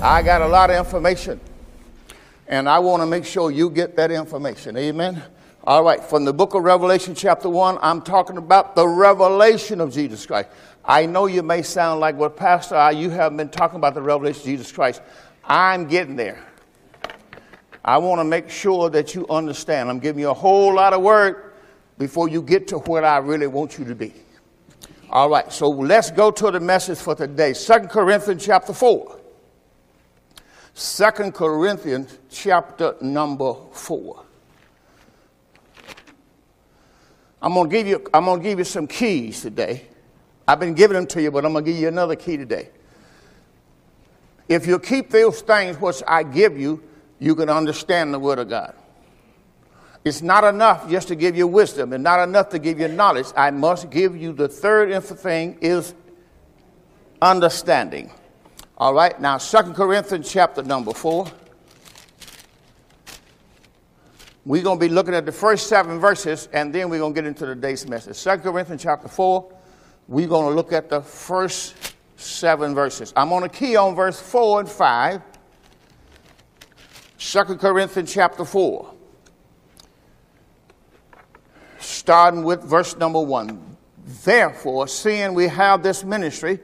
I got a lot of information, and I want to make sure you get that information. Amen. All right, from the book of Revelation, chapter 1, I'm talking about the revelation of Jesus Christ. I know you may sound like, well, Pastor, you have been talking about the revelation of Jesus Christ. I'm getting there. I want to make sure that you understand. I'm giving you a whole lot of word before you get to where I really want you to be. All right, so let's go to the message for today. Second Corinthians chapter 4. Second Corinthians chapter number 4. I'm going to give you I'm going to give you some keys today. I've been giving them to you, but I'm going to give you another key today. If you keep those things which I give you, you can understand the word of God. It's not enough just to give you wisdom and not enough to give you knowledge. I must give you the third thing is understanding. All right, now Second Corinthians chapter number 4. We're going to be looking at the first seven verses and then we're going to get into today's message. Second Corinthians chapter 4, we're going to look at the first seven verses. I'm going to key on verse 4 and 5. Second Corinthians chapter 4 starting with verse number one. Therefore, seeing we have this ministry,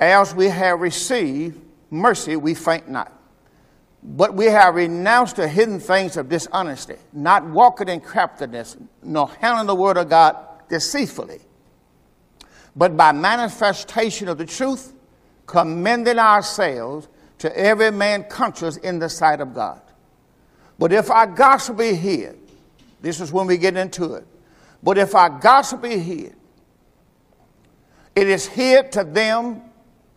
as we have received mercy, we faint not. But we have renounced the hidden things of dishonesty, not walking in craftiness, nor handling the word of God deceitfully, but by manifestation of the truth, commending ourselves to every man conscious in the sight of God. But if our gospel be hid, this is when we get into it. But if our gospel be hid, it is hid to them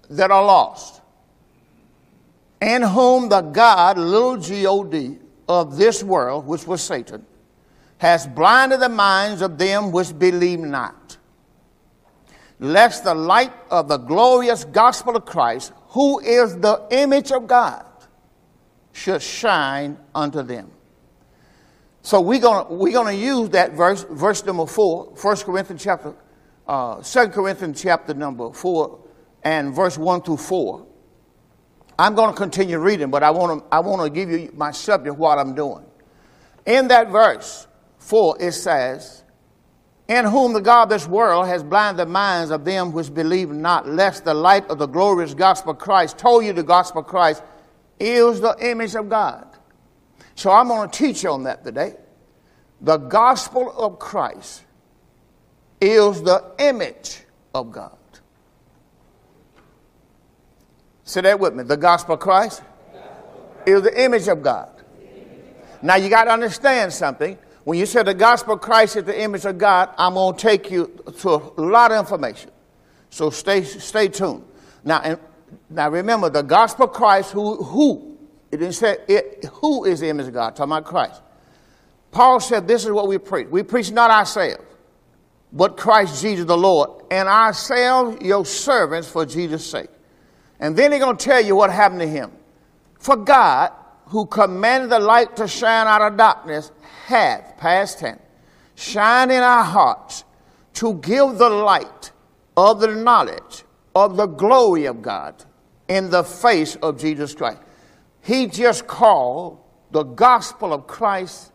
that are lost, and whom the God, little God, of this world, which was Satan, has blinded the minds of them which believe not, lest the light of the glorious gospel of Christ, who is the image of God, should shine unto them. So we're going we're gonna use that verse, verse number 4, 1 Corinthians chapter, uh, 2 Corinthians chapter number 4, and verse 1 through 4. I'm going to continue reading, but I want to I want to give you my subject, what I'm doing. In that verse 4, it says, In whom the God of this world has blinded the minds of them which believe not, lest the light of the glorious gospel of Christ, told you the gospel of Christ, is the image of God. So I'm going to teach on that today. The gospel of Christ is the image of God. Say that with me. The gospel of Christ is the image of God. Now you got to understand something. When you say the gospel of Christ is the image of God, I'm going to take you to a lot of information. So stay, stay tuned. Now, and, now remember, the gospel of Christ, who, who it didn't say it, who is the image of God, talking about Christ. Paul said, This is what we preach. We preach not ourselves, but Christ Jesus the Lord, and ourselves your servants for Jesus' sake. And then he's going to tell you what happened to him. For God, who commanded the light to shine out of darkness, hath, past tense, shine in our hearts to give the light of the knowledge of the glory of God in the face of Jesus Christ. He just called the gospel of Christ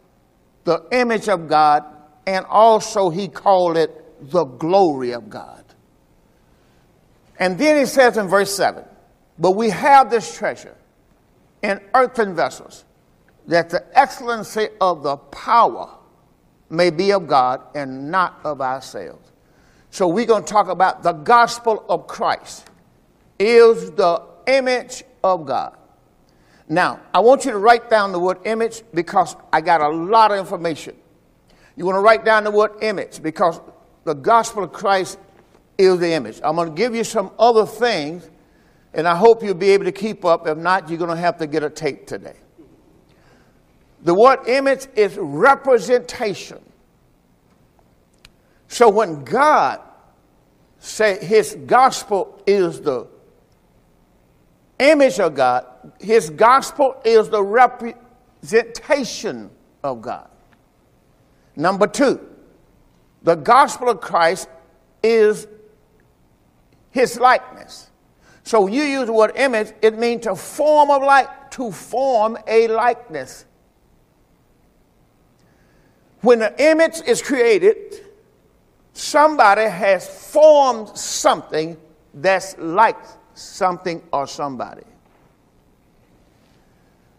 the image of God, and also he called it the glory of God. And then he says in verse 7 But we have this treasure in earthen vessels, that the excellency of the power may be of God and not of ourselves. So we're going to talk about the gospel of Christ is the image of God. Now, I want you to write down the word image because I got a lot of information. You want to write down the word image because the gospel of Christ is the image. I'm going to give you some other things, and I hope you'll be able to keep up. If not, you're going to have to get a tape today. The word image is representation. So when God say his gospel is the image of God, his gospel is the representation of God. Number two, the gospel of Christ is his likeness. So when you use the word image, it means to form a like, to form a likeness. When the image is created, somebody has formed something that's like something or somebody.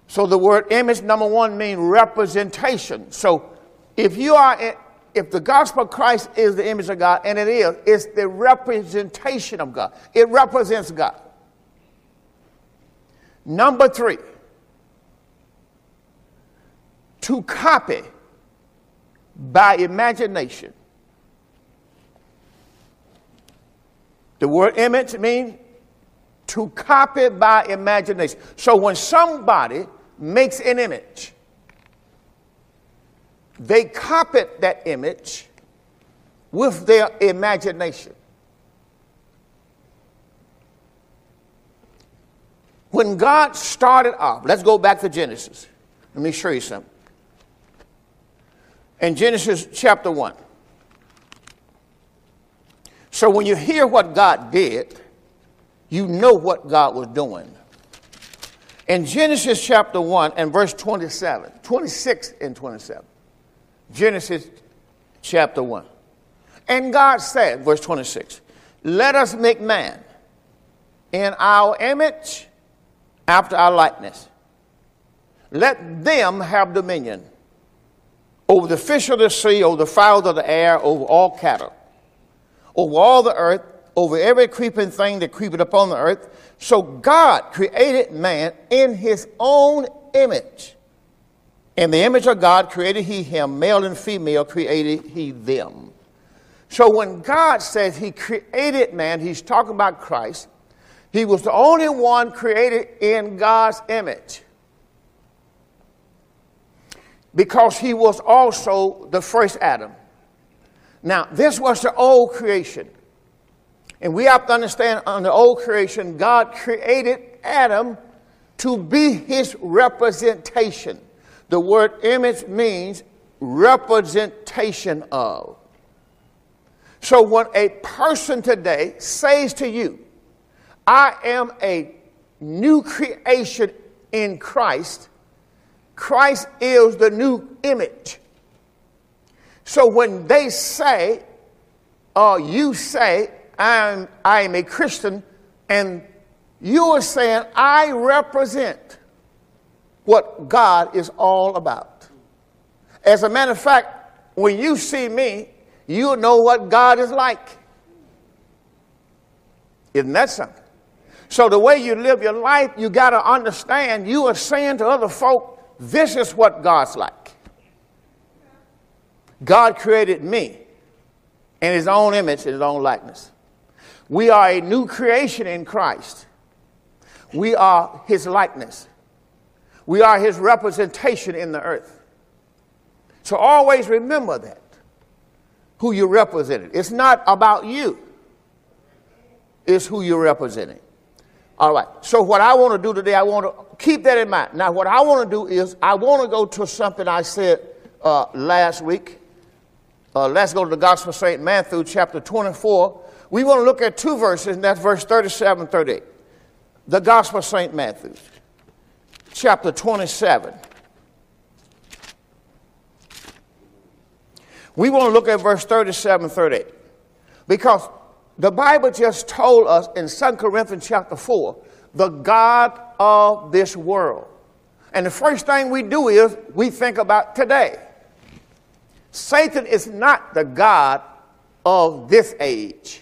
So the word image, number one, means representation. So if you are, if the gospel of Christ is the image of God, and it is, it's the representation of God. It represents God. Number three, to copy by imagination. The word image means to copy by imagination. So when somebody makes an image, they copied that image with their imagination. When God started off, let's go back to Genesis. Let me show you something. In Genesis chapter 1. So when you hear what God did, you know what God was doing. In Genesis chapter 1 and verse 27, 26 and 27. Genesis chapter 1. And God said, verse 26, let us make man in our image after our likeness. Let them have dominion over the fish of the sea, over the fowls of the air, over all cattle, over all the earth, over every creeping thing that creepeth upon the earth. So God created man in his own image. In the image of God created he him, male and female created he them. So when God says he created man, he's talking about Christ. He was the only one created in God's image. Because he was also the first Adam. Now, this was the old creation. And we have to understand on the old creation, God created Adam to be his representation. The word image means representation of. So when a person today says to you, I am a new creation in Christ, Christ is the new image. So when they say, or you say, I'm, I'm a Christian, and you are saying, I represent what God is all about. As a matter of fact, when you see me, you'll know what God is like. Isn't that something? So, the way you live your life, you got to understand you are saying to other folk, this is what God's like. God created me in his own image and his own likeness. We are a new creation in Christ. We are his likeness. We are his representation in the earth. So always remember that, who you're representing. It's not about you, it's who you're representing. All right, so what I want to do today, I want to keep that in mind. Now, what I want to do is, I want to go to something I said uh, last week. Uh, let's go to the Gospel of St. Matthew, chapter 24, we want to look at two verses, and that's verse 37 38. The Gospel of St. Matthew, chapter 27. We want to look at verse 37, 38. Because the Bible just told us in 2 Corinthians chapter 4, the God of this world. And the first thing we do is we think about today. Satan is not the God of this age.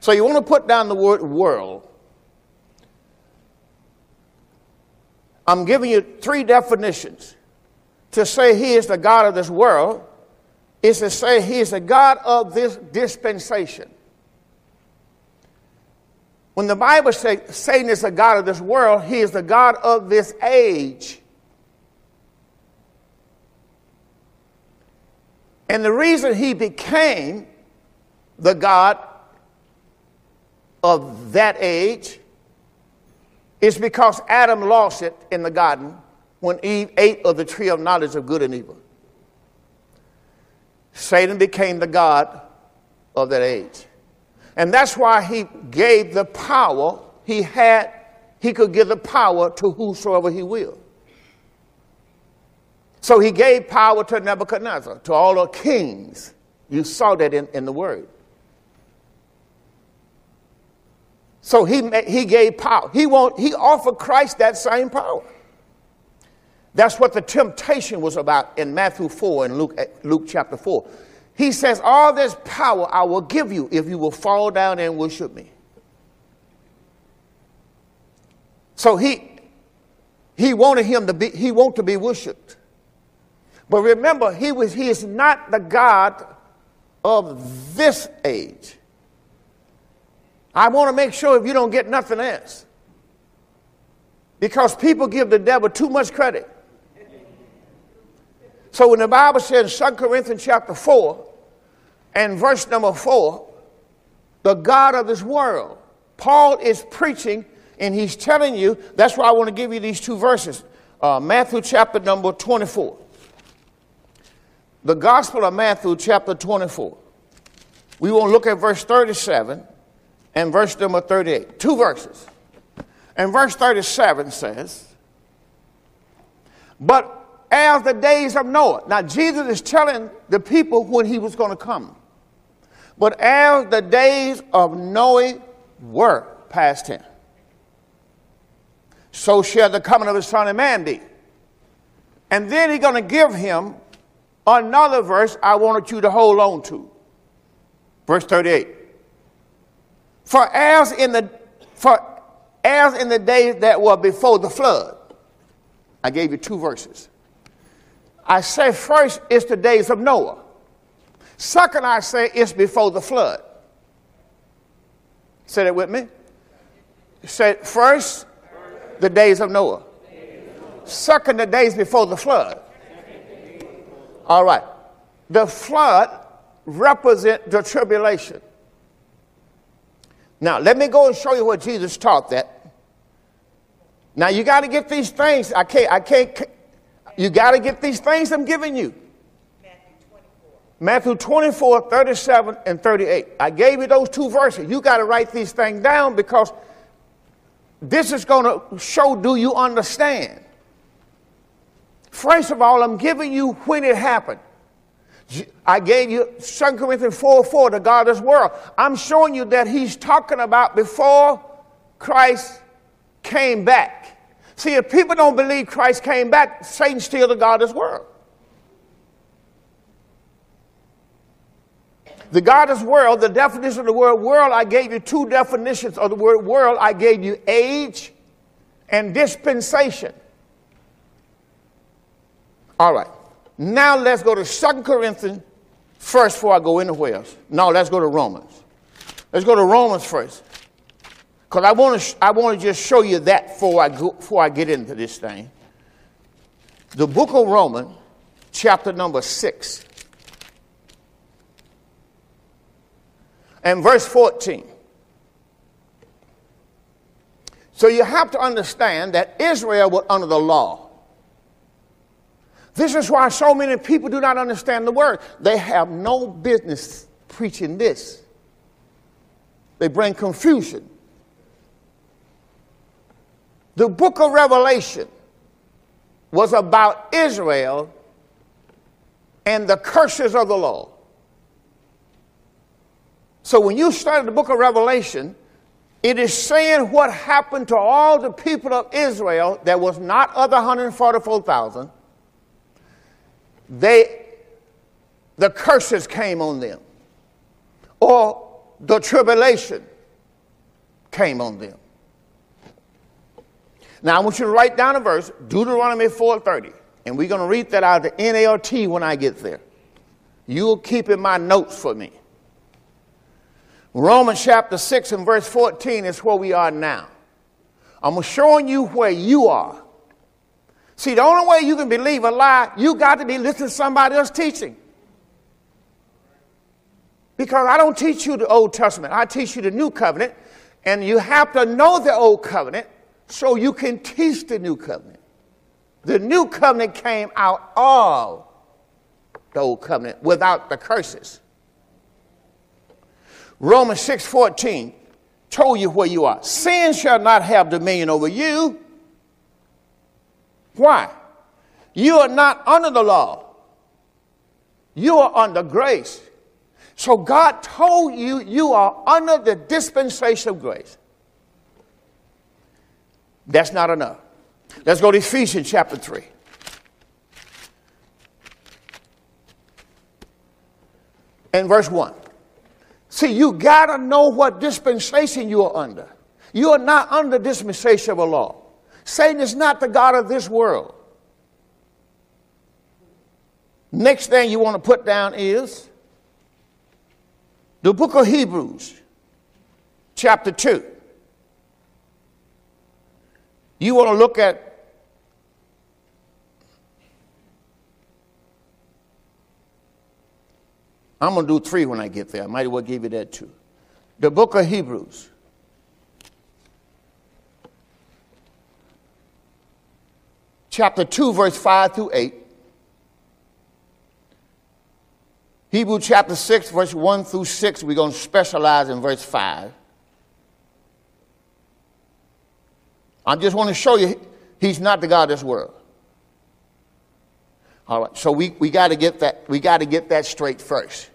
So you want to put down the word world. I'm giving you three definitions. To say he is the God of this world is to say he is the God of this dispensation. When the Bible says Satan is the God of this world, he is the God of this age. And the reason he became the God of that age is because Adam lost it in the garden when Eve ate of the tree of knowledge of good and evil. Satan became the God of that age. And that's why he gave the power he had, he could give the power to whosoever he will. So he gave power to Nebuchadnezzar, to all the kings. You saw that in, in the word. So he, he gave power. He, won't, he offered Christ that same power. That's what the temptation was about in Matthew 4 and Luke, eh, Luke chapter 4. He says, All this power I will give you if you will fall down and worship me. So he, he wanted him to be, he wanted to be worshiped. But remember, he, was, he is not the God of this age. I want to make sure if you don't get nothing else. Because people give the devil too much credit. So when the Bible says 2 Corinthians chapter 4 and verse number 4, the God of this world, Paul is preaching and he's telling you, that's why I want to give you these two verses. Uh, Matthew chapter number 24 the Gospel of Matthew, chapter 24. We want to look at verse 37 and verse number 38. Two verses. And verse 37 says, But as the days of Noah. Now, Jesus is telling the people when he was going to come. But as the days of Noah were past him, so shall the coming of the Son of Man be. And then he's going to give him Another verse I wanted you to hold on to. Verse 38. For as in the for as in the days that were before the flood. I gave you two verses. I say first it's the days of Noah. Second, I say it's before the flood. Say that with me. Say first, the days of Noah. Second, the days before the flood. All right. The flood represent the tribulation. Now, let me go and show you what Jesus taught that. Now, you got to get these things. I can't, I can't, you got to get these things I'm giving you. Matthew 24, 37, and 38. I gave you those two verses. You got to write these things down because this is going to show do you understand. First of all, I'm giving you when it happened. I gave you 2 Corinthians 4 4, the God of this world. I'm showing you that he's talking about before Christ came back. See, if people don't believe Christ came back, Satan's still the God of this world. The God this world, the definition of the word world, I gave you two definitions of the word world. I gave you age and dispensation. All right. Now let's go to Second Corinthians first before I go anywhere else. No, let's go to Romans. Let's go to Romans first. Because I want to I want to just show you that before I, go, before I get into this thing. The book of Romans, chapter number 6, and verse 14. So you have to understand that Israel was under the law. This is why so many people do not understand the word. They have no business preaching this. They bring confusion. The book of Revelation was about Israel and the curses of the law. So when you study the book of Revelation, it is saying what happened to all the people of Israel that was not other 144,000 they, the curses came on them, or the tribulation came on them. Now I want you to write down a verse, Deuteronomy 4:30, and we're going to read that out of the NLT when I get there. You'll keep in my notes for me. Romans chapter 6 and verse 14 is where we are now. I'm showing you where you are. See, the only way you can believe a lie, you got to be listening to somebody else teaching. Because I don't teach you the Old Testament, I teach you the New Covenant, and you have to know the Old Covenant so you can teach the New Covenant. The New Covenant came out of the Old Covenant without the curses. Romans 6:14 told you where you are. Sin shall not have dominion over you. Why? You are not under the law, you are under grace. So God told you you are under the dispensation of grace. That's not enough. Let's go to Ephesians chapter 3. And verse 1. See, you got to know what dispensation you are under. You are not under dispensation of a law. Satan is not the God of this world. Next thing you want to put down is the book of Hebrews, chapter 2. You want to look at I'm going to do three when I get there. I might as well give you that too. The book of Hebrews. Chapter 2, verse 5 through 8. Hebrew chapter 6, verse 1 through 6, we're going to specialize in verse 5. I just want to show you he's not the God of this world. All right, so we, we got to get that we got to get that straight first.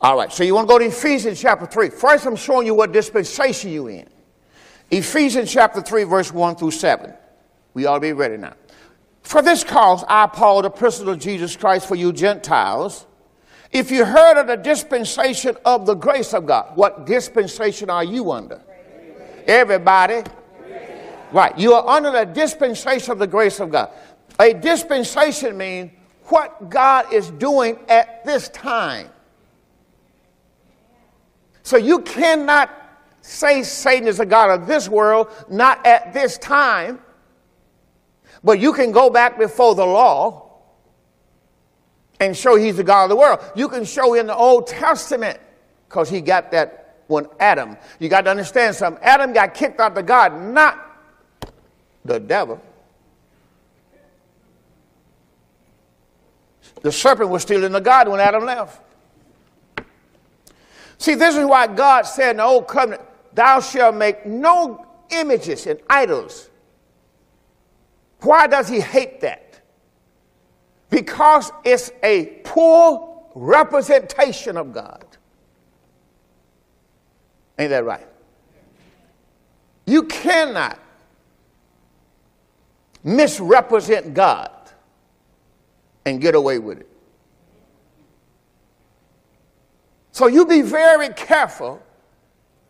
All right, so you want to go to Ephesians chapter 3. First, I'm showing you what dispensation you in. Ephesians chapter 3, verse 1 through 7. We ought to be ready now. For this cause, I, Paul, the prisoner of Jesus Christ, for you Gentiles, if you heard of the dispensation of the grace of God, what dispensation are you under? Everybody. Right. You are under the dispensation of the grace of God. A dispensation means what God is doing at this time. So you cannot say Satan is a God of this world, not at this time. But you can go back before the law and show he's the God of the world. You can show in the Old Testament because he got that when Adam. You got to understand something. Adam got kicked out of God, not the devil. The serpent was still in the garden when Adam left. See, this is why God said in the Old Covenant, Thou shalt make no images and idols why does he hate that? Because it's a poor representation of God. Ain't that right? You cannot misrepresent God and get away with it. So you be very careful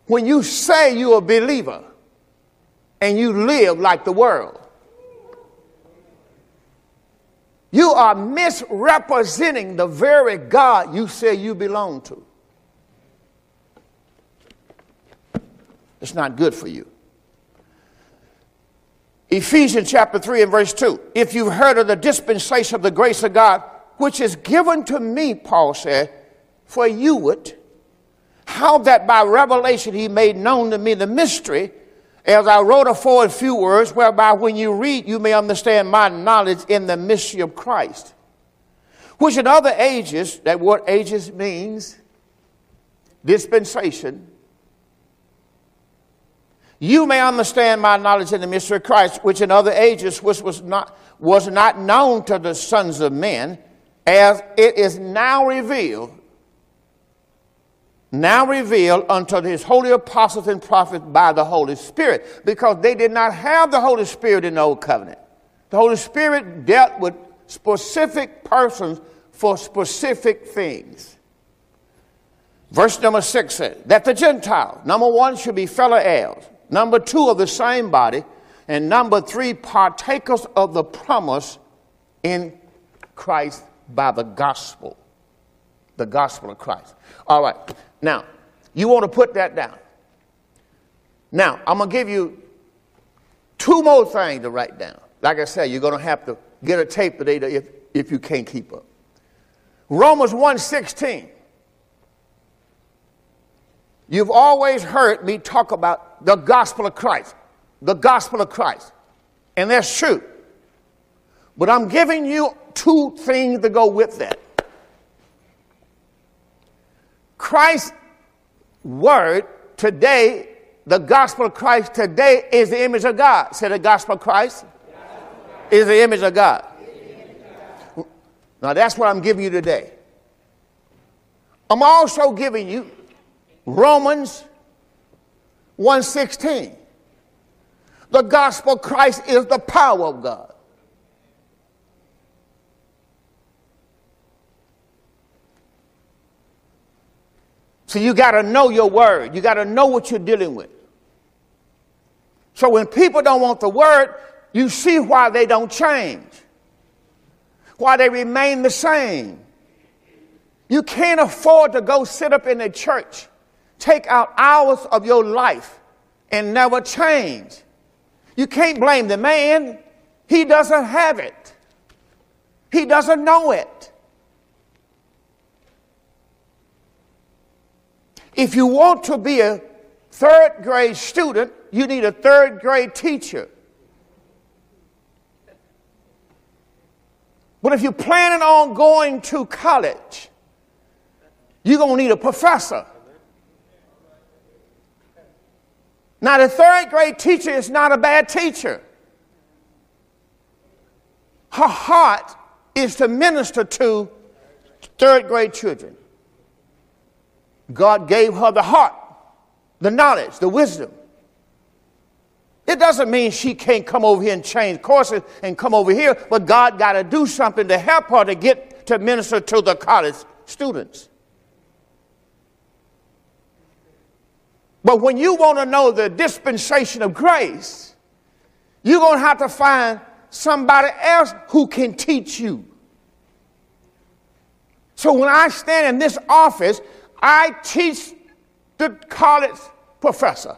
when you say you're a believer and you live like the world. You are misrepresenting the very God you say you belong to. It's not good for you. Ephesians chapter 3 and verse 2. If you've heard of the dispensation of the grace of God, which is given to me, Paul said, for you would, how that by revelation he made known to me the mystery as I wrote afore a few words, whereby when you read, you may understand my knowledge in the mystery of Christ. Which in other ages, that word ages means dispensation. You may understand my knowledge in the mystery of Christ, which in other ages which was not, was not known to the sons of men, as it is now revealed now revealed unto his holy apostles and prophets by the Holy Spirit, because they did not have the Holy Spirit in the old covenant. The Holy Spirit dealt with specific persons for specific things. Verse number six says that the Gentiles, number one, should be fellow heirs, number two, of the same body, and number three, partakers of the promise in Christ by the gospel. The gospel of Christ. All right. Now, you want to put that down. Now, I'm going to give you two more things to write down. Like I said, you're going to have to get a tape today if, if you can't keep up. Romans 1:16. You've always heard me talk about the gospel of Christ. The gospel of Christ. And that's true. But I'm giving you two things to go with that. Christ's word today, the gospel of Christ today is the image of God. Say the gospel of Christ is the image of God. Now that's what I'm giving you today. I'm also giving you Romans 1:16. The gospel of Christ is the power of God. So you got to know your word. You got to know what you're dealing with. So when people don't want the word, you see why they don't change, why they remain the same. You can't afford to go sit up in a church, take out hours of your life, and never change. You can't blame the man. He doesn't have it. He doesn't know it. If you want to be a third grade student, you need a third grade teacher. But if you're planning on going to college, you're going to need a professor. Now, the third grade teacher is not a bad teacher. Her heart is to minister to third grade children. God gave her the heart, the knowledge, the wisdom. It doesn't mean she can't come over here and change courses and come over here, but God got to do something to help her to get to minister to the college students. But when you want to know the dispensation of grace, you're going to have to find somebody else who can teach you. So when I stand in this office, I teach the college professor.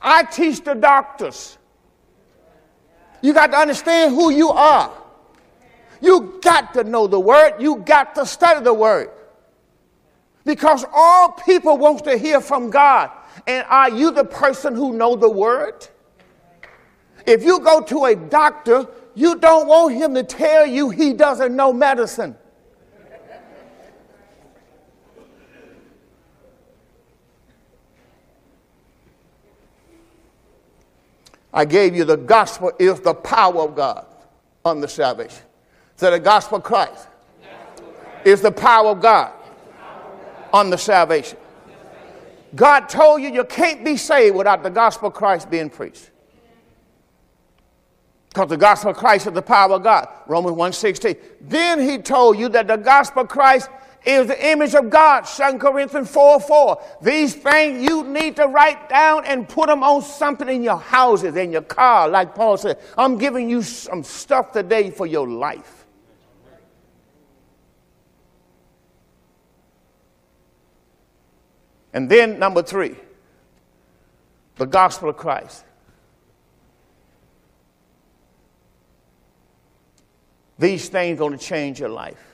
I teach the doctors. You got to understand who you are. You got to know the word. You got to study the word. Because all people want to hear from God. And are you the person who know the word? If you go to a doctor, you don't want him to tell you he doesn't know medicine. I gave you the gospel is the power of God on the salvation. So the gospel of Christ is the power of God on the salvation. God told you you can't be saved without the gospel of Christ being preached. Because the gospel of Christ is the power of God. Romans 1.16. Then he told you that the gospel of Christ is the image of God, 2 Corinthians 4 4. These things you need to write down and put them on something in your houses, in your car, like Paul said. I'm giving you some stuff today for your life. And then, number three, the gospel of Christ. These things are going to change your life.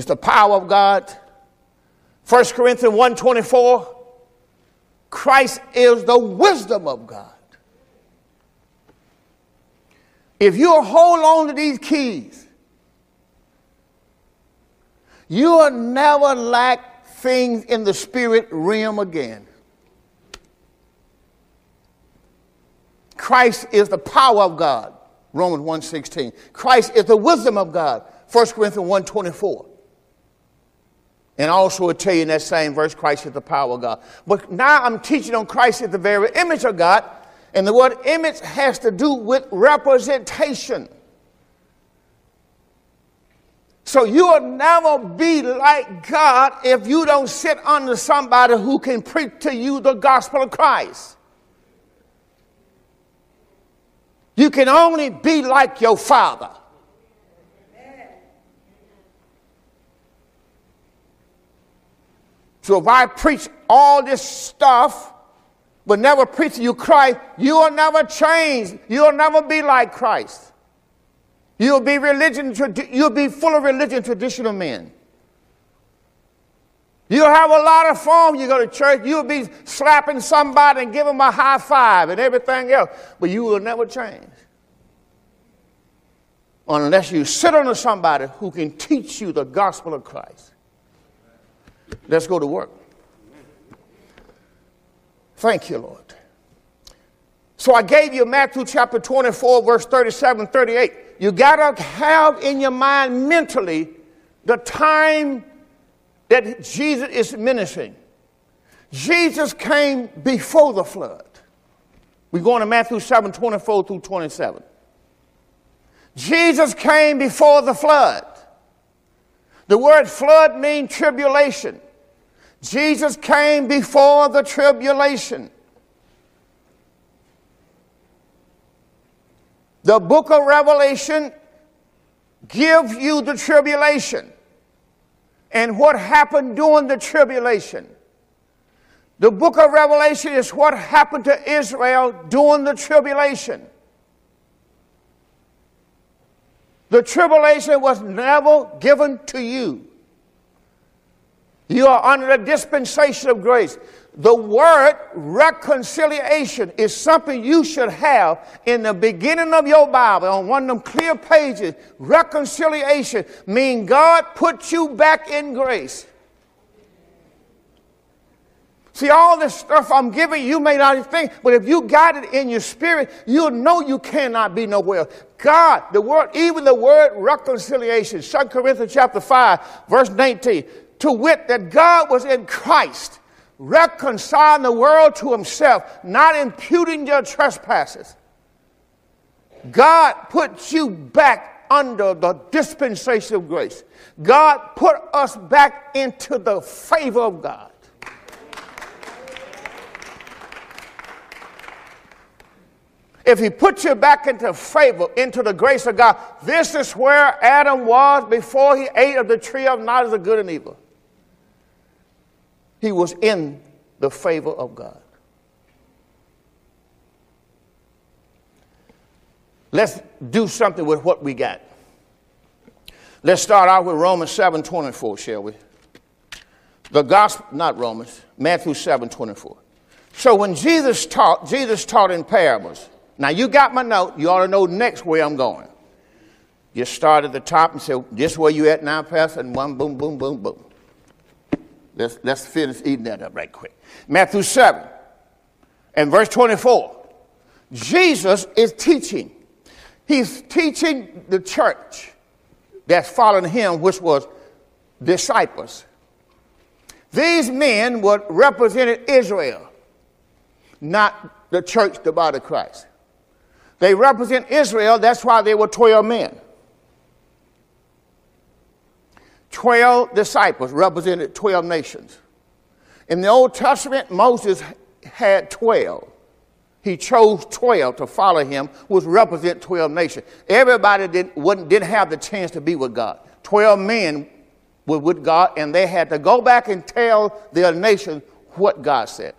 It's the power of God. 1 Corinthians 1.24, Christ is the wisdom of God. If you hold on to these keys, you will never lack things in the spirit realm again. Christ is the power of God, Romans 1.16. Christ is the wisdom of God, 1 Corinthians 1.24. And also will tell you in that same verse, Christ is the power of God. But now I'm teaching on Christ is the very image of God. And the word image has to do with representation. So you'll never be like God if you don't sit under somebody who can preach to you the gospel of Christ. You can only be like your father. So if I preach all this stuff, but never preach you Christ, you will never change. You'll never be like Christ. You'll be religion, you'll be full of religion traditional men. You'll have a lot of fun you go to church. You'll be slapping somebody and giving them a high five and everything else, but you will never change. unless you sit under somebody who can teach you the gospel of Christ. Let's go to work. Thank you, Lord. So I gave you Matthew chapter 24, verse 37, 38. You got to have in your mind mentally the time that Jesus is ministering. Jesus came before the flood. We're going to Matthew 7 24 through 27. Jesus came before the flood. The word flood means tribulation. Jesus came before the tribulation. The book of Revelation gives you the tribulation and what happened during the tribulation. The book of Revelation is what happened to Israel during the tribulation. The tribulation was never given to you. You are under the dispensation of grace. The word reconciliation is something you should have in the beginning of your Bible on one of them clear pages. Reconciliation means God put you back in grace. See, all this stuff I'm giving you may not think, but if you got it in your spirit, you'll know you cannot be nowhere. God, the word, even the word reconciliation, 2 Corinthians chapter 5, verse 19, to wit that God was in Christ, reconciling the world to himself, not imputing your trespasses. God put you back under the dispensation of grace. God put us back into the favor of God. If he puts you back into favor, into the grace of God, this is where Adam was before he ate of the tree of knowledge of good and evil. He was in the favor of God. Let's do something with what we got. Let's start out with Romans 7 24, shall we? The gospel, not Romans, Matthew 7 24. So when Jesus taught, Jesus taught in parables. Now you got my note. You ought to know next where I'm going. You start at the top and say, this where you at now, Pastor, and one boom, boom, boom, boom. Let's, let's finish eating that up right quick. Matthew 7 and verse 24. Jesus is teaching. He's teaching the church that's following him, which was disciples. These men were represented Israel, not the church, the body of Christ. They represent Israel, that's why they were 12 men. 12 disciples represented 12 nations. In the Old Testament, Moses had 12. He chose 12 to follow him, which represent 12 nations. Everybody didn't, didn't have the chance to be with God. 12 men were with God, and they had to go back and tell their nation what God said.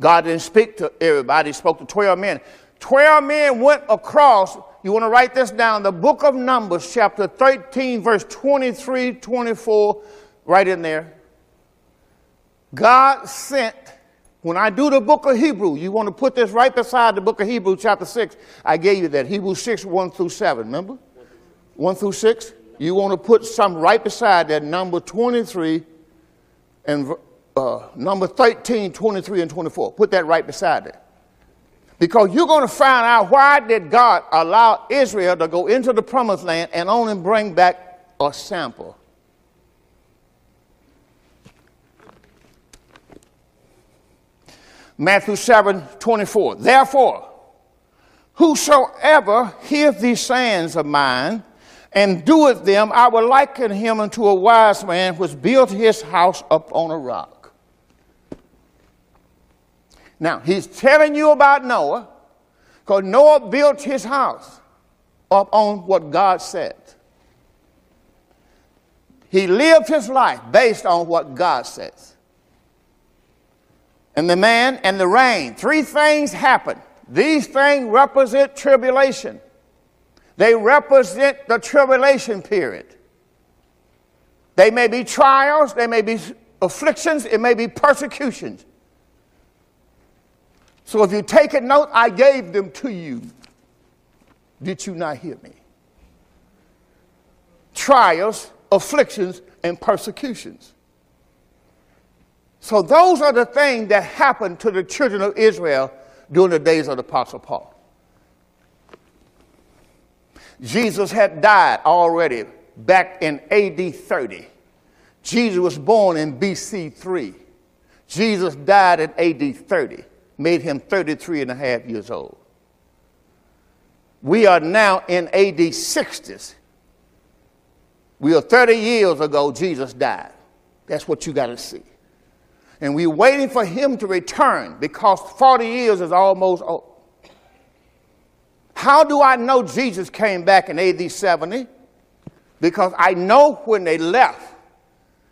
God didn't speak to everybody, He spoke to 12 men. 12 men went across, you want to write this down, the book of Numbers, chapter 13, verse 23, 24, right in there. God sent, when I do the book of Hebrew, you want to put this right beside the book of Hebrew, chapter 6. I gave you that. Hebrew 6, 1 through 7, remember? 1 through 6. You want to put some right beside that number 23 and uh, number 13, 23, and 24. Put that right beside it. Because you're going to find out why did God allow Israel to go into the promised land and only bring back a sample. Matthew 7, 24. Therefore, whosoever heareth these sayings of mine and doeth them, I will liken him unto a wise man which built his house upon a rock. Now, he's telling you about Noah because Noah built his house up on what God said. He lived his life based on what God says. And the man and the rain, three things happen. These things represent tribulation. They represent the tribulation period. They may be trials, they may be afflictions, it may be persecutions. So if you take a note, I gave them to you. Did you not hear me? Trials, afflictions, and persecutions. So, those are the things that happened to the children of Israel during the days of the Apostle Paul. Jesus had died already back in AD 30. Jesus was born in BC 3. Jesus died in AD 30, made him 33 and a half years old. We are now in AD 60s. We are 30 years ago, Jesus died. That's what you got to see. And we're waiting for him to return because 40 years is almost over. How do I know Jesus came back in AD 70? Because I know when they left,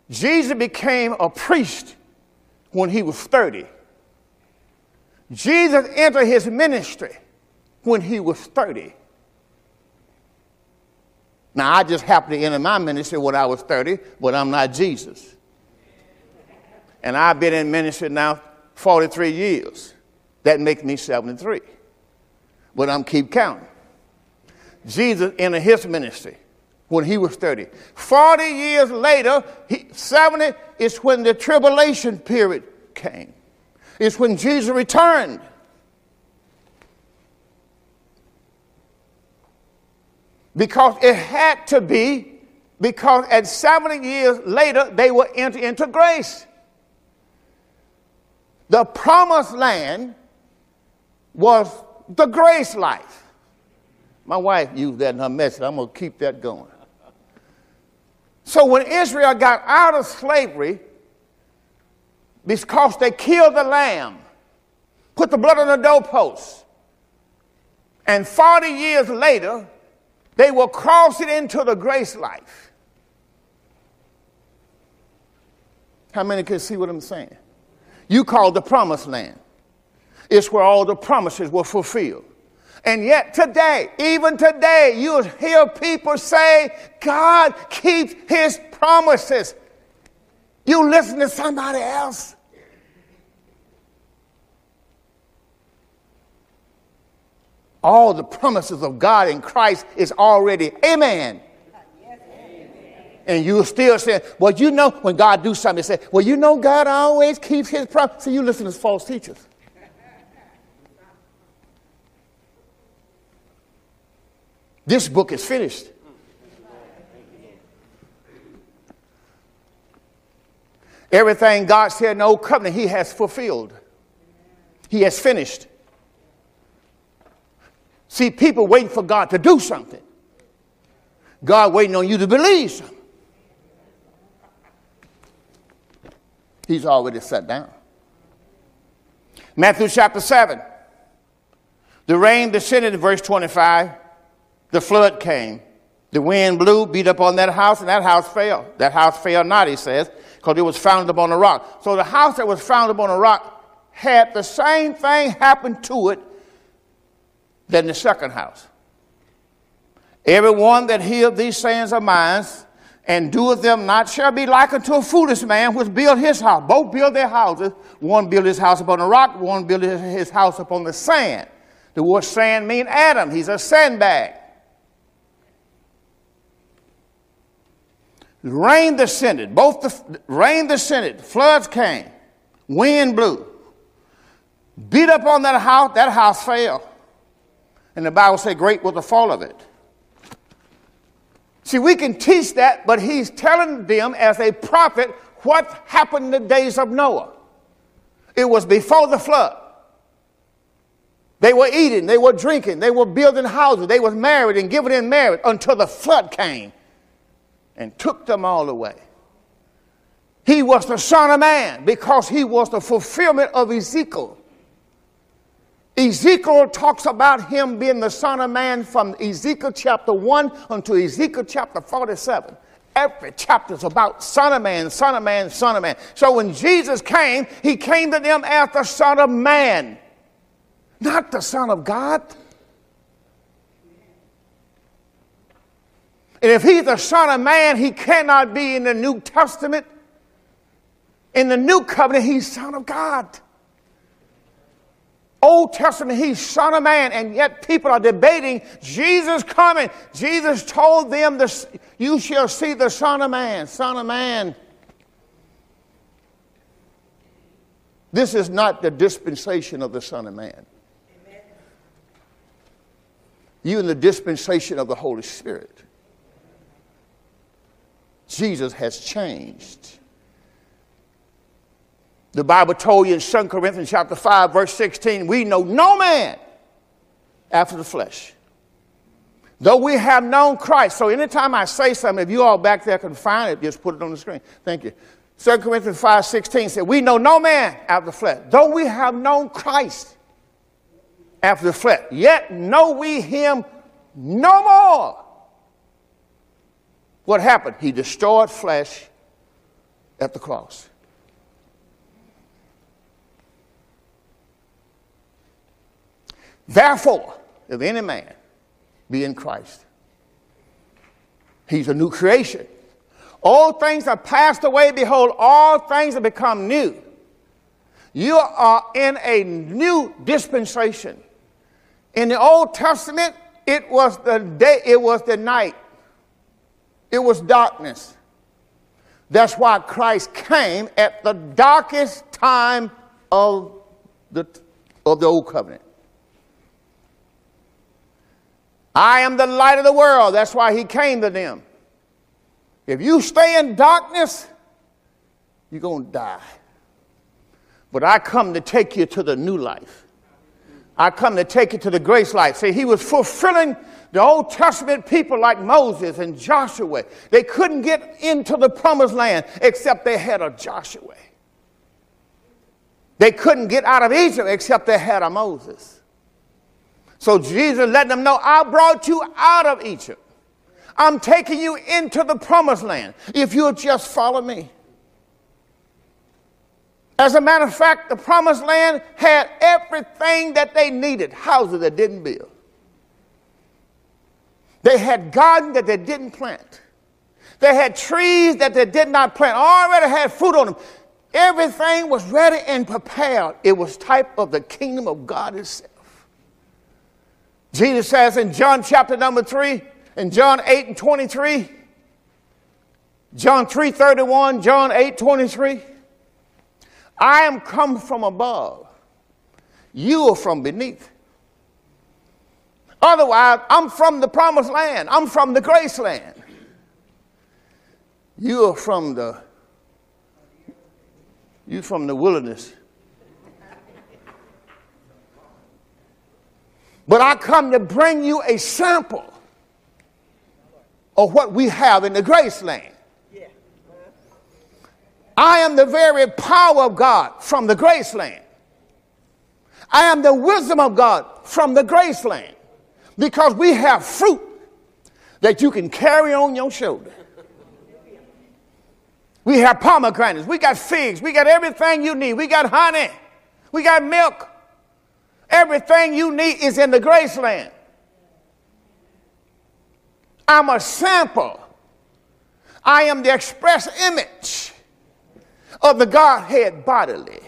Jesus became a priest when he was 30. Jesus entered his ministry when he was 30. Now, I just happened to enter my ministry when I was 30, but I'm not Jesus. And I've been in ministry now 43 years. That makes me 73. But I'm keep counting. Jesus entered his ministry when he was 30. 40 years later, he, 70 is when the tribulation period came. It's when Jesus returned. Because it had to be, because at 70 years later, they will enter into grace. The promised land was the grace life. My wife used that in her message. I'm going to keep that going. So when Israel got out of slavery, because they killed the lamb, put the blood on the doorpost, and 40 years later, they were crossing into the grace life. How many can see what I'm saying? You call the promised land. It's where all the promises were fulfilled. And yet today, even today, you'll hear people say, God keeps his promises. You listen to somebody else. All the promises of God in Christ is already amen. And you still say, well, you know, when God do something, say, well, you know, God always keeps his promise. So you listen to false teachers. This book is finished. Everything God said in the old covenant, He has fulfilled. He has finished. See, people waiting for God to do something. God waiting on you to believe something. He's already sat down. Matthew chapter 7. The rain descended in verse 25. The flood came. The wind blew, beat up on that house, and that house fell. That house fell not, he says, because it was founded upon a rock. So the house that was founded upon a rock had the same thing happen to it than the second house. Everyone that heareth these sayings of mine and doeth them not shall be like unto a foolish man which built his house. Both build their houses. One built his house upon a rock, one built his house upon the sand. The word sand means Adam. He's a sandbag. Rain descended. Both the rain descended. Floods came. Wind blew. Beat up on that house. That house fell. And the Bible says, great was the fall of it. See, we can teach that, but he's telling them as a prophet what happened in the days of Noah. It was before the flood. They were eating, they were drinking, they were building houses, they were married and giving in marriage until the flood came and took them all away. He was the Son of Man because he was the fulfillment of Ezekiel. Ezekiel talks about him being the Son of Man from Ezekiel chapter 1 until Ezekiel chapter 47. Every chapter is about Son of Man, Son of Man, Son of Man. So when Jesus came, he came to them as the Son of Man, not the Son of God. And if he's the Son of Man, he cannot be in the New Testament. In the New Covenant, he's Son of God. Old Testament, he's Son of Man, and yet people are debating Jesus coming. Jesus told them, this, You shall see the Son of Man, Son of Man. This is not the dispensation of the Son of Man. You in the dispensation of the Holy Spirit. Jesus has changed. The Bible told you in 2 Corinthians chapter 5, verse 16, we know no man after the flesh. Though we have known Christ. So anytime I say something, if you all back there can find it, just put it on the screen. Thank you. 2 Corinthians 5, 16 said, We know no man after the flesh. Though we have known Christ after the flesh, yet know we him no more. What happened? He destroyed flesh at the cross. Therefore, if any man be in Christ, he's a new creation. All things are passed away. Behold, all things have become new. You are in a new dispensation. In the Old Testament, it was the day, it was the night. It was darkness. That's why Christ came at the darkest time of the, of the old covenant. I am the light of the world. That's why he came to them. If you stay in darkness, you're going to die. But I come to take you to the new life. I come to take you to the grace life. See, he was fulfilling the Old Testament people like Moses and Joshua. They couldn't get into the promised land except they had a Joshua. They couldn't get out of Egypt except they had a Moses. So Jesus let them know, I brought you out of Egypt. I'm taking you into the promised land if you'll just follow me. As a matter of fact, the promised land had everything that they needed houses that didn't build, they had gardens that they didn't plant, they had trees that they did not plant, already had fruit on them. Everything was ready and prepared. It was type of the kingdom of God itself. Jesus says in John chapter number 3, in John 8 and 23, John 3 31, John 8 23, I am come from above, you are from beneath. Otherwise, I'm from the promised land, I'm from the grace land. You are from the you from the wilderness. But I come to bring you a sample of what we have in the grace land. I am the very power of God from the grace land. I am the wisdom of God from the grace land because we have fruit that you can carry on your shoulder. We have pomegranates, we got figs, we got everything you need, we got honey, we got milk. Everything you need is in the grace land. I'm a sample. I am the express image of the Godhead bodily.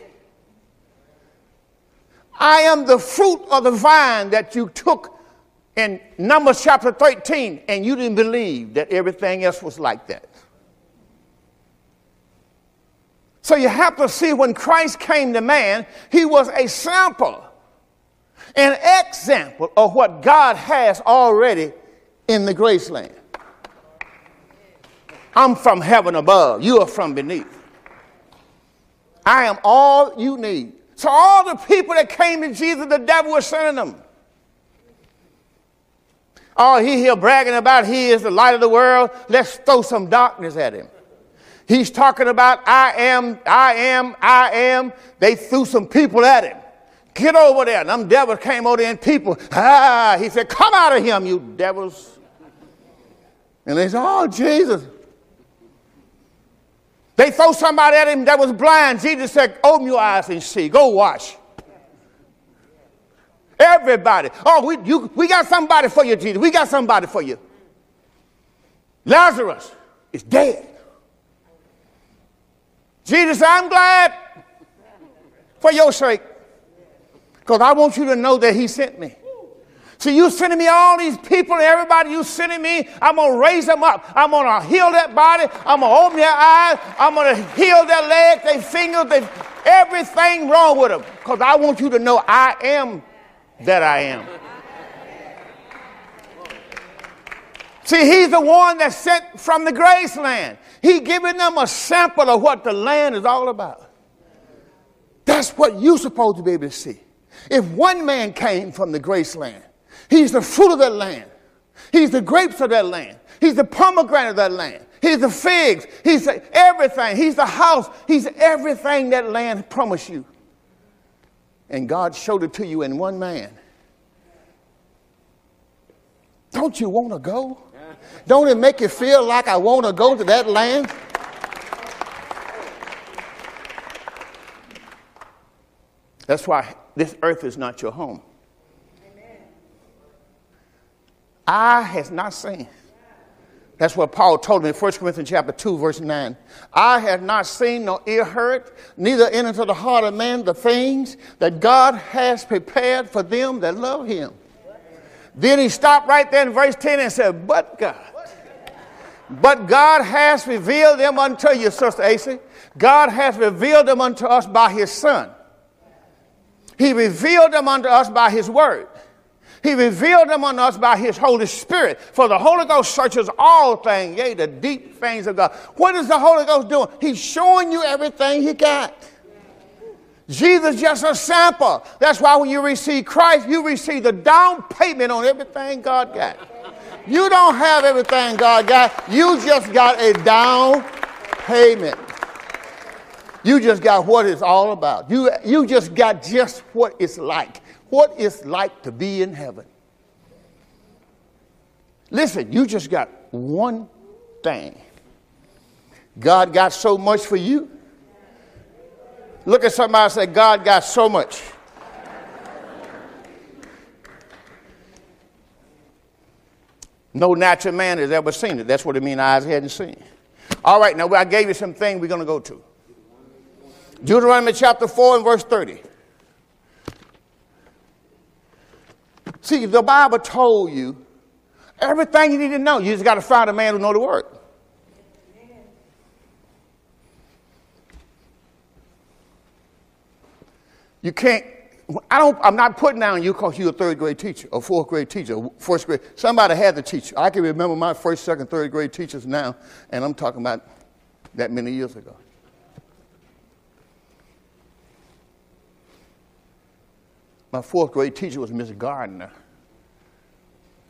I am the fruit of the vine that you took in Numbers chapter 13, and you didn't believe that everything else was like that. So you have to see when Christ came to man, he was a sample an example of what God has already in the grace land. I'm from heaven above, you are from beneath. I am all you need. So, all the people that came to Jesus, the devil was sending them. Oh, he here bragging about he is the light of the world. Let's throw some darkness at him. He's talking about I am, I am, I am. They threw some people at him. Get over there. And them devils came over there and people, ah, he said, come out of him, you devils. And they said, oh, Jesus. They throw somebody at him that was blind. Jesus said, open your eyes and see. Go wash. Everybody. Oh, we, you, we got somebody for you, Jesus. We got somebody for you. Lazarus is dead. Jesus, I'm glad for your sake. Because I want you to know that He sent me. See, you sending me all these people and everybody you sending me, I'm going to raise them up. I'm going to heal that body. I'm going to open their eyes. I'm going to heal their legs, their fingers, their, everything wrong with them. Because I want you to know I am that I am. See, he's the one that sent from the grace land. He giving them a sample of what the land is all about. That's what you're supposed to be able to see. If one man came from the grace land, He's the fruit of that land. He's the grapes of that land. He's the pomegranate of that land. He's the figs. He's everything. He's the house. He's everything that land promised you. And God showed it to you in one man. Don't you want to go? Don't it make you feel like I want to go to that land? That's why this earth is not your home. Eye has not seen. That's what Paul told me in 1 Corinthians chapter 2, verse 9. I have not seen nor ear heard, neither enter into the heart of man the things that God has prepared for them that love him. Then he stopped right there in verse 10 and said, But God. But God has revealed them unto you, Sister AC. God has revealed them unto us by his Son. He revealed them unto us by his word. He revealed them unto us by his Holy Spirit. For the Holy Ghost searches all things, yea, the deep things of God. What is the Holy Ghost doing? He's showing you everything he got. Jesus just a sample. That's why when you receive Christ, you receive the down payment on everything God got. You don't have everything God got. You just got a down payment. You just got what it's all about. You, you just got just what it's like what it's like to be in heaven. Listen, you just got one thing. God got so much for you. Look at somebody and say, God got so much. No natural man has ever seen it. That's what it means eyes hadn't seen. All right, now I gave you some things we're going to go to. Deuteronomy chapter 4 and verse 30. See, the Bible told you everything you need to know. You just got to find a man who know the word. You can't. I don't. I'm not putting down you because you're a third grade teacher or fourth grade teacher or first grade. Somebody had to teach you. I can remember my first, second, third grade teachers now, and I'm talking about that many years ago. My fourth grade teacher was Miss Gardner.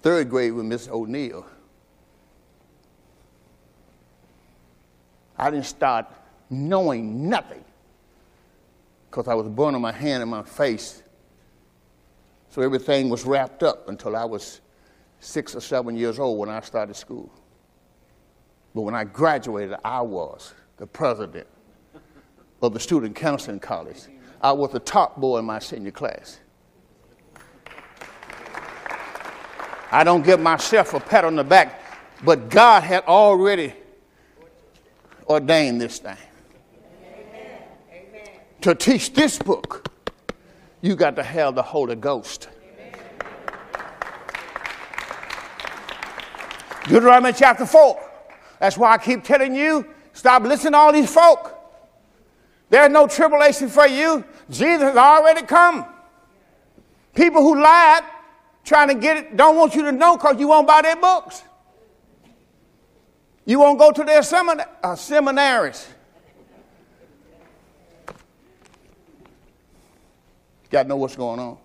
Third grade was Miss O'Neill. I didn't start knowing nothing because I was born burning my hand and my face. So everything was wrapped up until I was six or seven years old when I started school. But when I graduated, I was the president of the Student Counseling College. I was the top boy in my senior class. I don't give myself a pat on the back, but God had already ordained this thing. Amen. To teach this book, you got to have the Holy Ghost. Amen. Deuteronomy chapter 4. That's why I keep telling you stop listening to all these folk. There's no tribulation for you. Jesus has already come. People who lied trying to get it, don't want you to know because you won't buy their books. You won't go to their seminar, uh, seminaries. Got to know what's going on.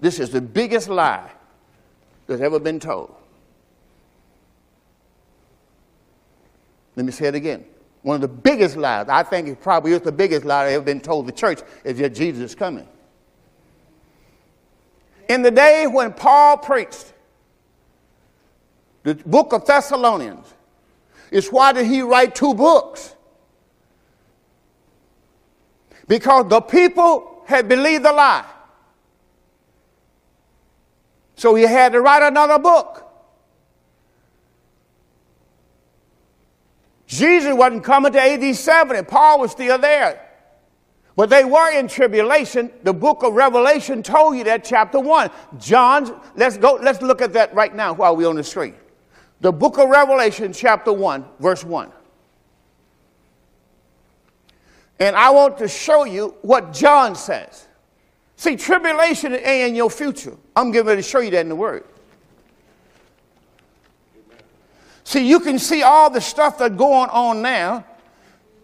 This is the biggest lie that's ever been told. Let me say it again. One of the biggest lies, I think it probably is the biggest lie that ever been told the church, is that Jesus is coming. In the day when Paul preached the book of Thessalonians, is why did he write two books? Because the people had believed the lie. So he had to write another book. Jesus wasn't coming to AD 70. Paul was still there. But they were in tribulation. The book of Revelation told you that, chapter 1. John, let's go, let's look at that right now while we're on the screen. The book of Revelation, chapter 1, verse 1. And I want to show you what John says. See, tribulation ain't in your future. I'm ready to show you that in the Word. See, you can see all the stuff that's going on now.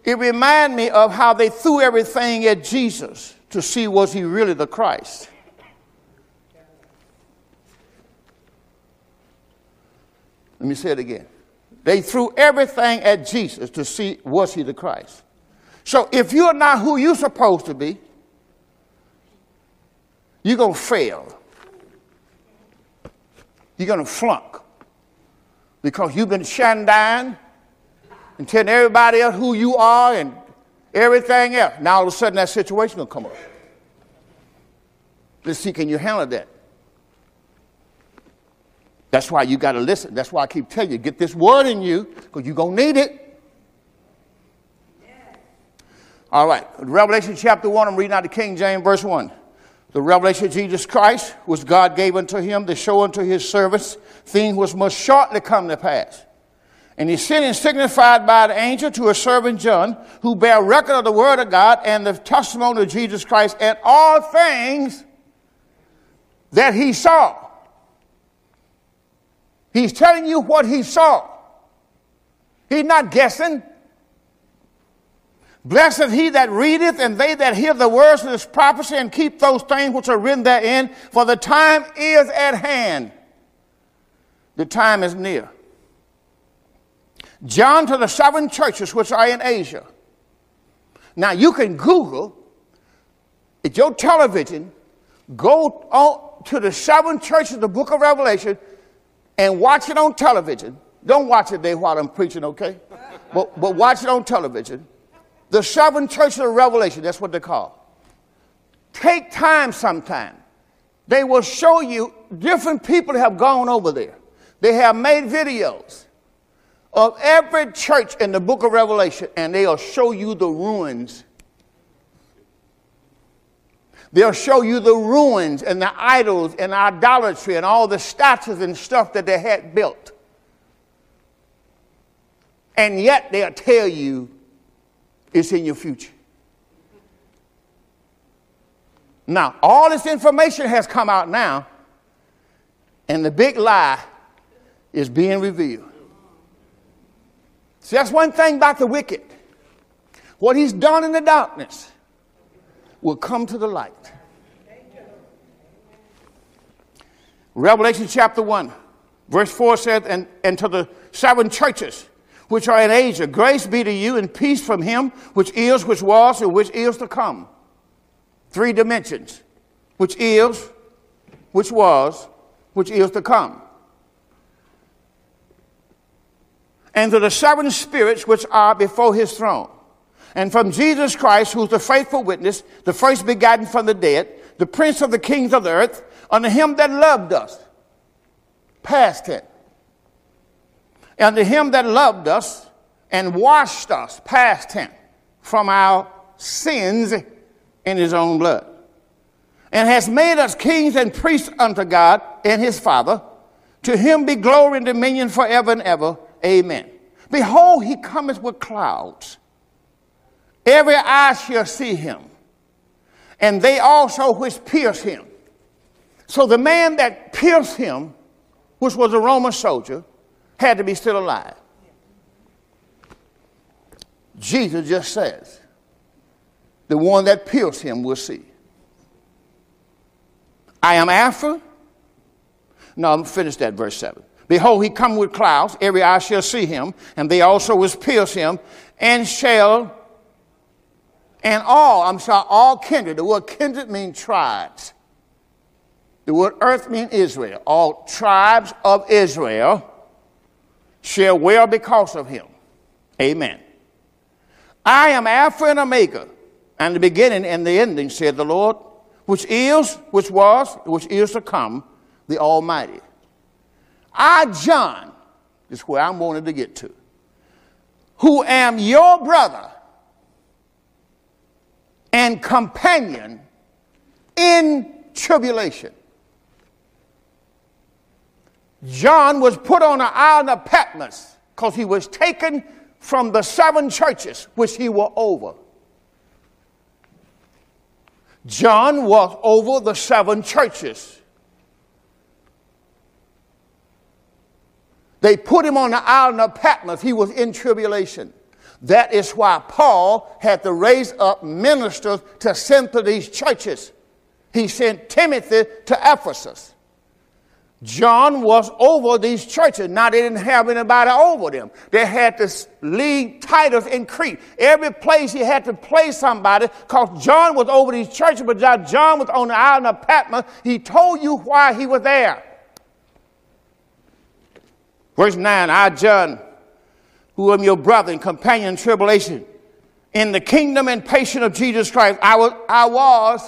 It reminds me of how they threw everything at Jesus to see was he really the Christ. Let me say it again. They threw everything at Jesus to see was he the Christ. So if you're not who you're supposed to be, you're going to fail. You're going to flunk because you've been shining down and telling everybody else who you are and everything else. Now all of a sudden that situation will come up. Let's see, can you handle that? That's why you got to listen. That's why I keep telling you, get this word in you because you're going to need it. All right, Revelation chapter 1, I'm reading out the King James, verse 1. The revelation of Jesus Christ, which God gave unto him to show unto his servants things which must shortly come to pass. And he sent and signified by the angel to a servant John, who bear record of the word of God and the testimony of Jesus Christ and all things that he saw. He's telling you what he saw. He's not guessing. Blessed he that readeth, and they that hear the words of this prophecy, and keep those things which are written therein, for the time is at hand. The time is near. John to the seven churches which are in Asia. Now you can Google, at your television, go on to the seven churches of the book of Revelation and watch it on television. Don't watch it there while I'm preaching, okay? But, but watch it on television the seven churches of Revelation, that's what they call. Take time sometime. They will show you different people have gone over there. They have made videos of every church in the book of Revelation, and they'll show you the ruins. They'll show you the ruins and the idols and idolatry and all the statues and stuff that they had built. And yet they'll tell you it's in your future. Now, all this information has come out now, and the big lie is being revealed. See, that's one thing about the wicked. What he's done in the darkness will come to the light. Revelation chapter 1, verse 4 says, and, and to the seven churches which are in Asia. Grace be to you and peace from him which is, which was, and which is to come. Three dimensions. Which is, which was, which is to come. And to the seven spirits which are before his throne. And from Jesus Christ, who's the faithful witness, the first begotten from the dead, the prince of the kings of the earth, unto him that loved us. Past tense and to him that loved us and washed us, past tense, from our sins in his own blood, and has made us kings and priests unto God and his Father. To him be glory and dominion forever and ever. Amen. Behold, he cometh with clouds. Every eye shall see him, and they also which pierce him. So the man that pierced him, which was a Roman soldier, had to be still alive. Jesus just says, the one that pierced him will see. I am Alpha. No, I'm finish that verse 7. Behold, he come with clouds, every eye shall see him, and they also will pierce him, and shall, and all, I'm sorry, all kindred. The word kindred means tribes. The word earth means Israel. All tribes of Israel shall well because of him. Amen. I am Alpha and Omega, and the beginning and the ending, said the Lord, which is, which was, which is to come, the Almighty. I, John, is where I'm wanting to get to, who am your brother and companion in tribulation. John was put on an island of Patmos because he was taken from the seven churches which he was over. John was over the seven churches. They put him on the island of Patmos. He was in tribulation. That is why Paul had to raise up ministers to send to these churches. He sent Timothy to Ephesus. John was over these churches. Now they didn't have anybody over them. They had to lead Titus in Crete. Every place he had to place somebody because John was over these churches, but John was on the island of Patmos. He told you why he was there. Verse 9, I, John, who am your brother and companion in tribulation, in the kingdom and patience of Jesus Christ, I was, I was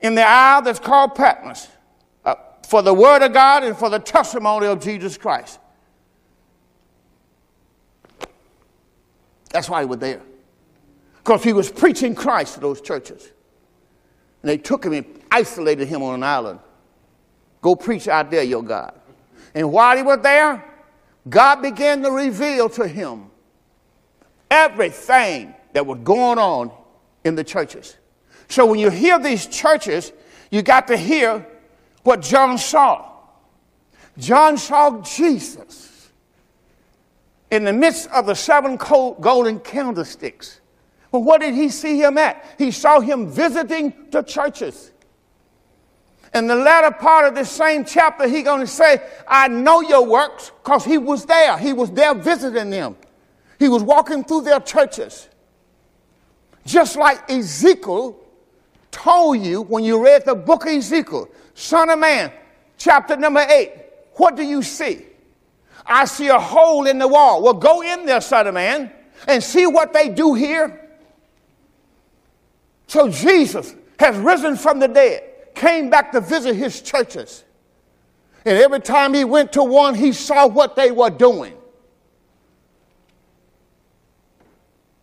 in the isle that's called Patmos uh, for the Word of God and for the testimony of Jesus Christ. That's why he was there. Because he was preaching Christ to those churches. And they took him and isolated him on an island. Go preach out there, your God. And while he was there, God began to reveal to him everything that was going on in the churches. So when you hear these churches, you got to hear what John saw. John saw Jesus in the midst of the seven golden candlesticks. Well, what did he see him at? He saw him visiting the churches. In the latter part of this same chapter, he's going to say, I know your works, because he was there. He was there visiting them. He was walking through their churches. Just like Ezekiel told you when you read the book of Ezekiel, Son of man, chapter number eight, what do you see? I see a hole in the wall. Well, go in there, son of man, and see what they do here. So Jesus has risen from the dead, came back to visit his churches. And every time he went to one, he saw what they were doing.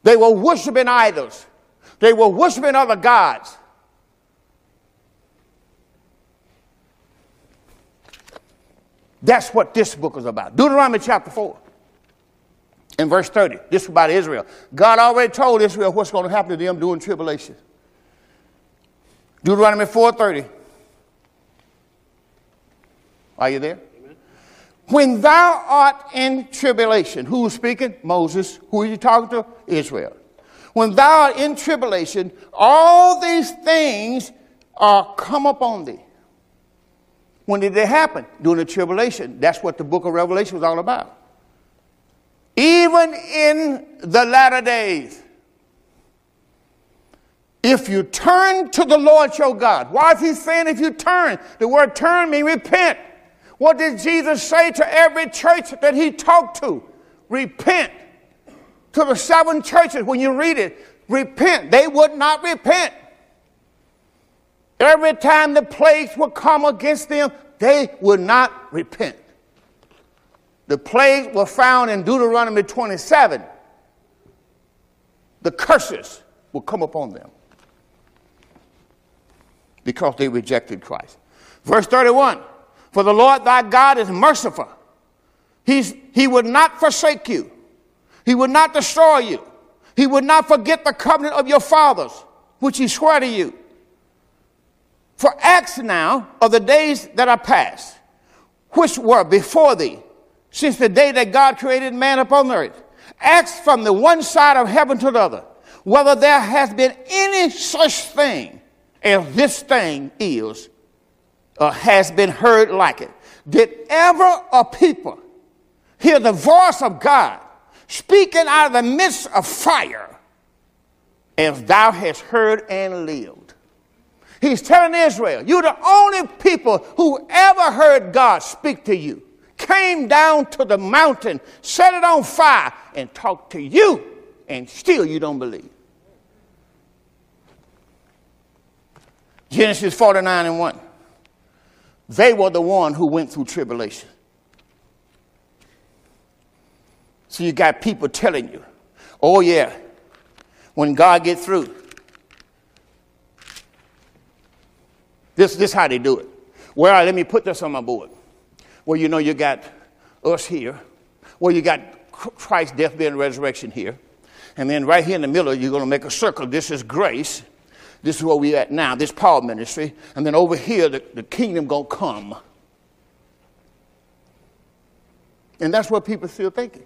They were worshiping idols. They were worshiping other gods. That's what this book is about. Deuteronomy chapter 4 in verse 30. This is about Israel. God already told Israel what's going to happen to them during tribulation. Deuteronomy 4:30. Are you there? Amen. When thou art in tribulation, who is speaking? Moses. Who are you talking to? Israel. When thou art in tribulation, all these things are come upon thee. When did it happen? During the tribulation. That's what the book of Revelation was all about. Even in the latter days, if you turn to the Lord your God, why is he saying if you turn? The word turn means repent. What did Jesus say to every church that he talked to? Repent. To the seven churches, when you read it, repent. They would not repent. Every time the plagues would come against them, they would not repent. The plagues were found in Deuteronomy 27. The curses will come upon them because they rejected Christ. Verse 31 For the Lord thy God is merciful. He's, he would not forsake you, He would not destroy you, He would not forget the covenant of your fathers, which He swore to you. For acts now of the days that are past, which were before thee, since the day that God created man upon earth. Acts from the one side of heaven to the other, whether there has been any such thing as this thing is, or has been heard like it. Did ever a people hear the voice of God speaking out of the midst of fire, as thou hast heard and lived? He's telling Israel, you're the only people who ever heard God speak to you, came down to the mountain, set it on fire, and talked to you, and still you don't believe. Genesis 49 and 1. They were the one who went through tribulation. So you got people telling you, oh yeah, when God gets through, this this how they do it. Well, let me put this on my board. Well, you know you got us here. Well, you got Christ's death, burial, and resurrection here. And then right here in the middle, you're going to make a circle. This is grace. This is where we're at now, this Paul ministry. And then over here, the, the kingdom going to come. And that's what people still thinking.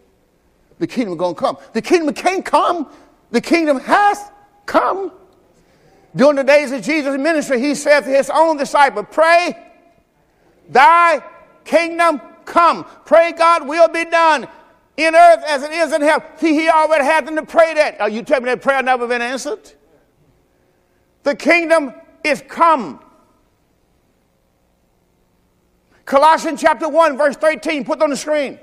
The kingdom going to come. The kingdom can't come. The kingdom has come. During the days of Jesus' ministry, he said to his own disciple, Pray, thy kingdom come. Pray God will be done in earth as it is in heaven. See, he already had them to pray that. Are you telling me that prayer never been answered? The kingdom is come. Colossians chapter 1, verse 13, put on the screen.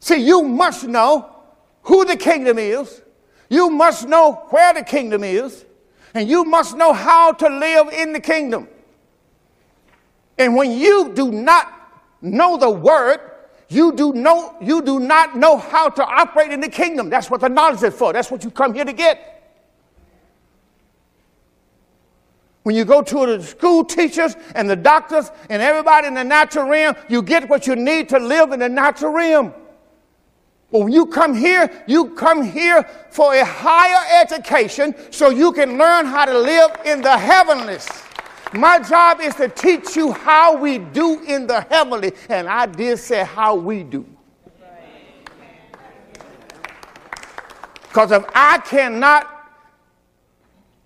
See, you must know who the kingdom is. You must know where the kingdom is. And you must know how to live in the kingdom. And when you do not know the word, you do, know, you do not know how to operate in the kingdom. That's what the knowledge is for. That's what you come here to get. When you go to the school teachers and the doctors and everybody in the natural realm, you get what you need to live in the natural realm. But when you come here, you come here for a higher education so you can learn how to live in the heavenlies. My job is to teach you how we do in the heavenly, and I did say how we do. Because if I cannot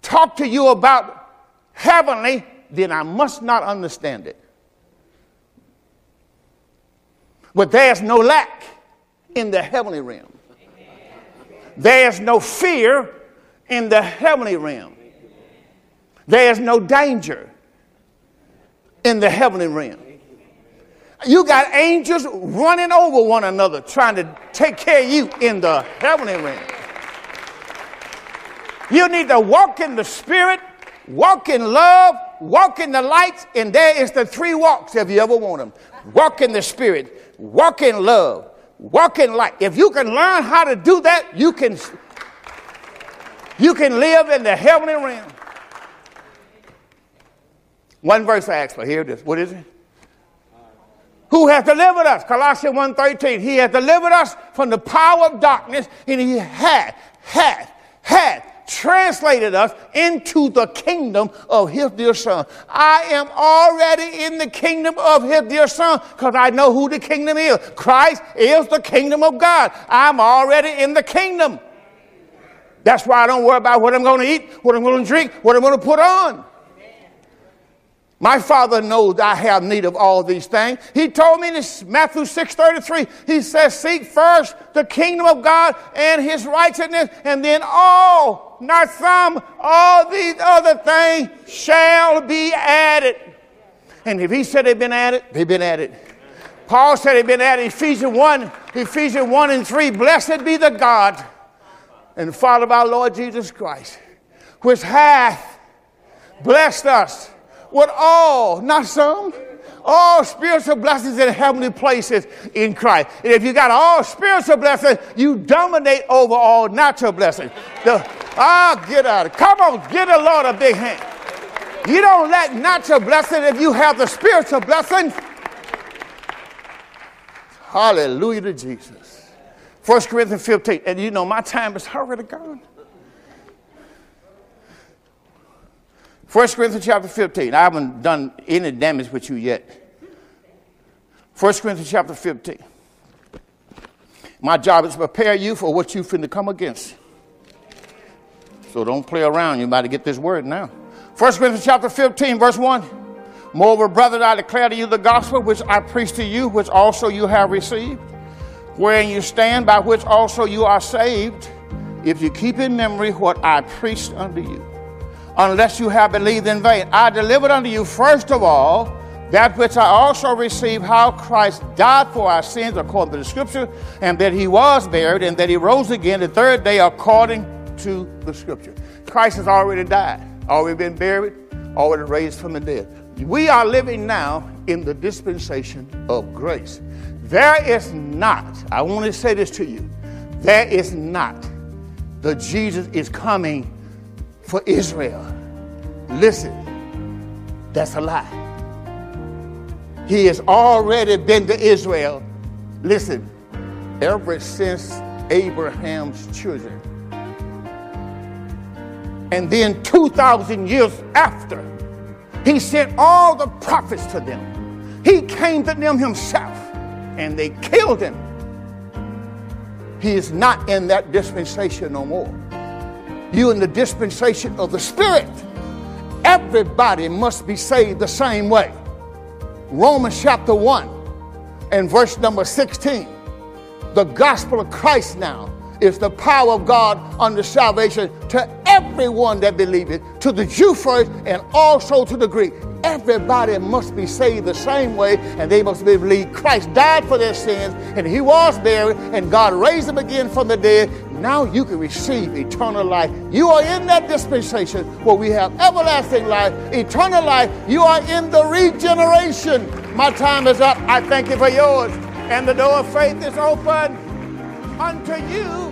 talk to you about heavenly, then I must not understand it. But there's no lack in the heavenly realm. There's no fear in the heavenly realm. There's no danger in the heavenly realm. You got angels running over one another trying to take care of you in the heavenly realm. You need to walk in the spirit, walk in love, walk in the light, and there is the three walks if you ever want them. Walk in the spirit, walk in love, walk in light. If you can learn how to do that, you can you can live in the heavenly realm. One verse I asked for. Here it is. What is it? Who has delivered us? Colossians 1.13. He has delivered us from the power of darkness, and he had, had, had translated us into the kingdom of his dear son. I am already in the kingdom of his dear son because I know who the kingdom is. Christ is the kingdom of God. I'm already in the kingdom. That's why I don't worry about what I'm going to eat, what I'm going to drink, what I'm going to put on. My father knows I have need of all these things. He told me in Matthew 6:33, he says, Seek first the kingdom of God and his righteousness, and then all, not some, all these other things shall be added. And if he said they've been added, they've been added. Paul said they've been added. Ephesians 1, Ephesians 1 and 3, blessed be the God and Father of our Lord Jesus Christ, which hath blessed us with all, not some, all spiritual blessings in heavenly places in Christ. And if you got all spiritual blessings, you dominate over all natural blessings. The, ah, get out of. Come on, give the Lord a big hand. You don't let natural blessing if you have the spiritual blessing. Hallelujah to Jesus. 1 Corinthians 15. And you know, my time is already gone. 1 Corinthians chapter 15. I haven't done any damage with you yet. 1 Corinthians chapter 15. My job is to prepare you for what you're finna come against. So don't play around. You might get this word now. 1 Corinthians chapter 15, verse 1. Moreover, brethren, I declare to you the gospel which I preach to you, which also you have received, wherein you stand, by which also you are saved, if you keep in memory what I preached unto you unless you have believed in vain. I delivered unto you first of all that which I also received, how Christ died for our sins according to the scripture, and that he was buried, and that he rose again the third day according to the scripture. Christ has already died, already been buried, already raised from the dead. We are living now in the dispensation of grace. There is not, I want to say this to you, there is not the Jesus is coming for Israel. Listen, that's a lie. He has already been to Israel. Listen, ever since Abraham's children. And then 2,000 years after, he sent all the prophets to them. He came to them himself, and they killed him. He is not in that dispensation no more. You in the dispensation of the Spirit. Everybody must be saved the same way. Romans chapter 1 and verse number 16. The gospel of Christ now is the power of God unto salvation to everyone that believeth, to the Jew first and also to the Greek. Everybody must be saved the same way, and they must believe Christ died for their sins, and he was buried, and God raised him again from the dead. Now you can receive eternal life. You are in that dispensation where we have everlasting life, eternal life. You are in the regeneration. My time is up. I thank you for yours. And the door of faith is open unto you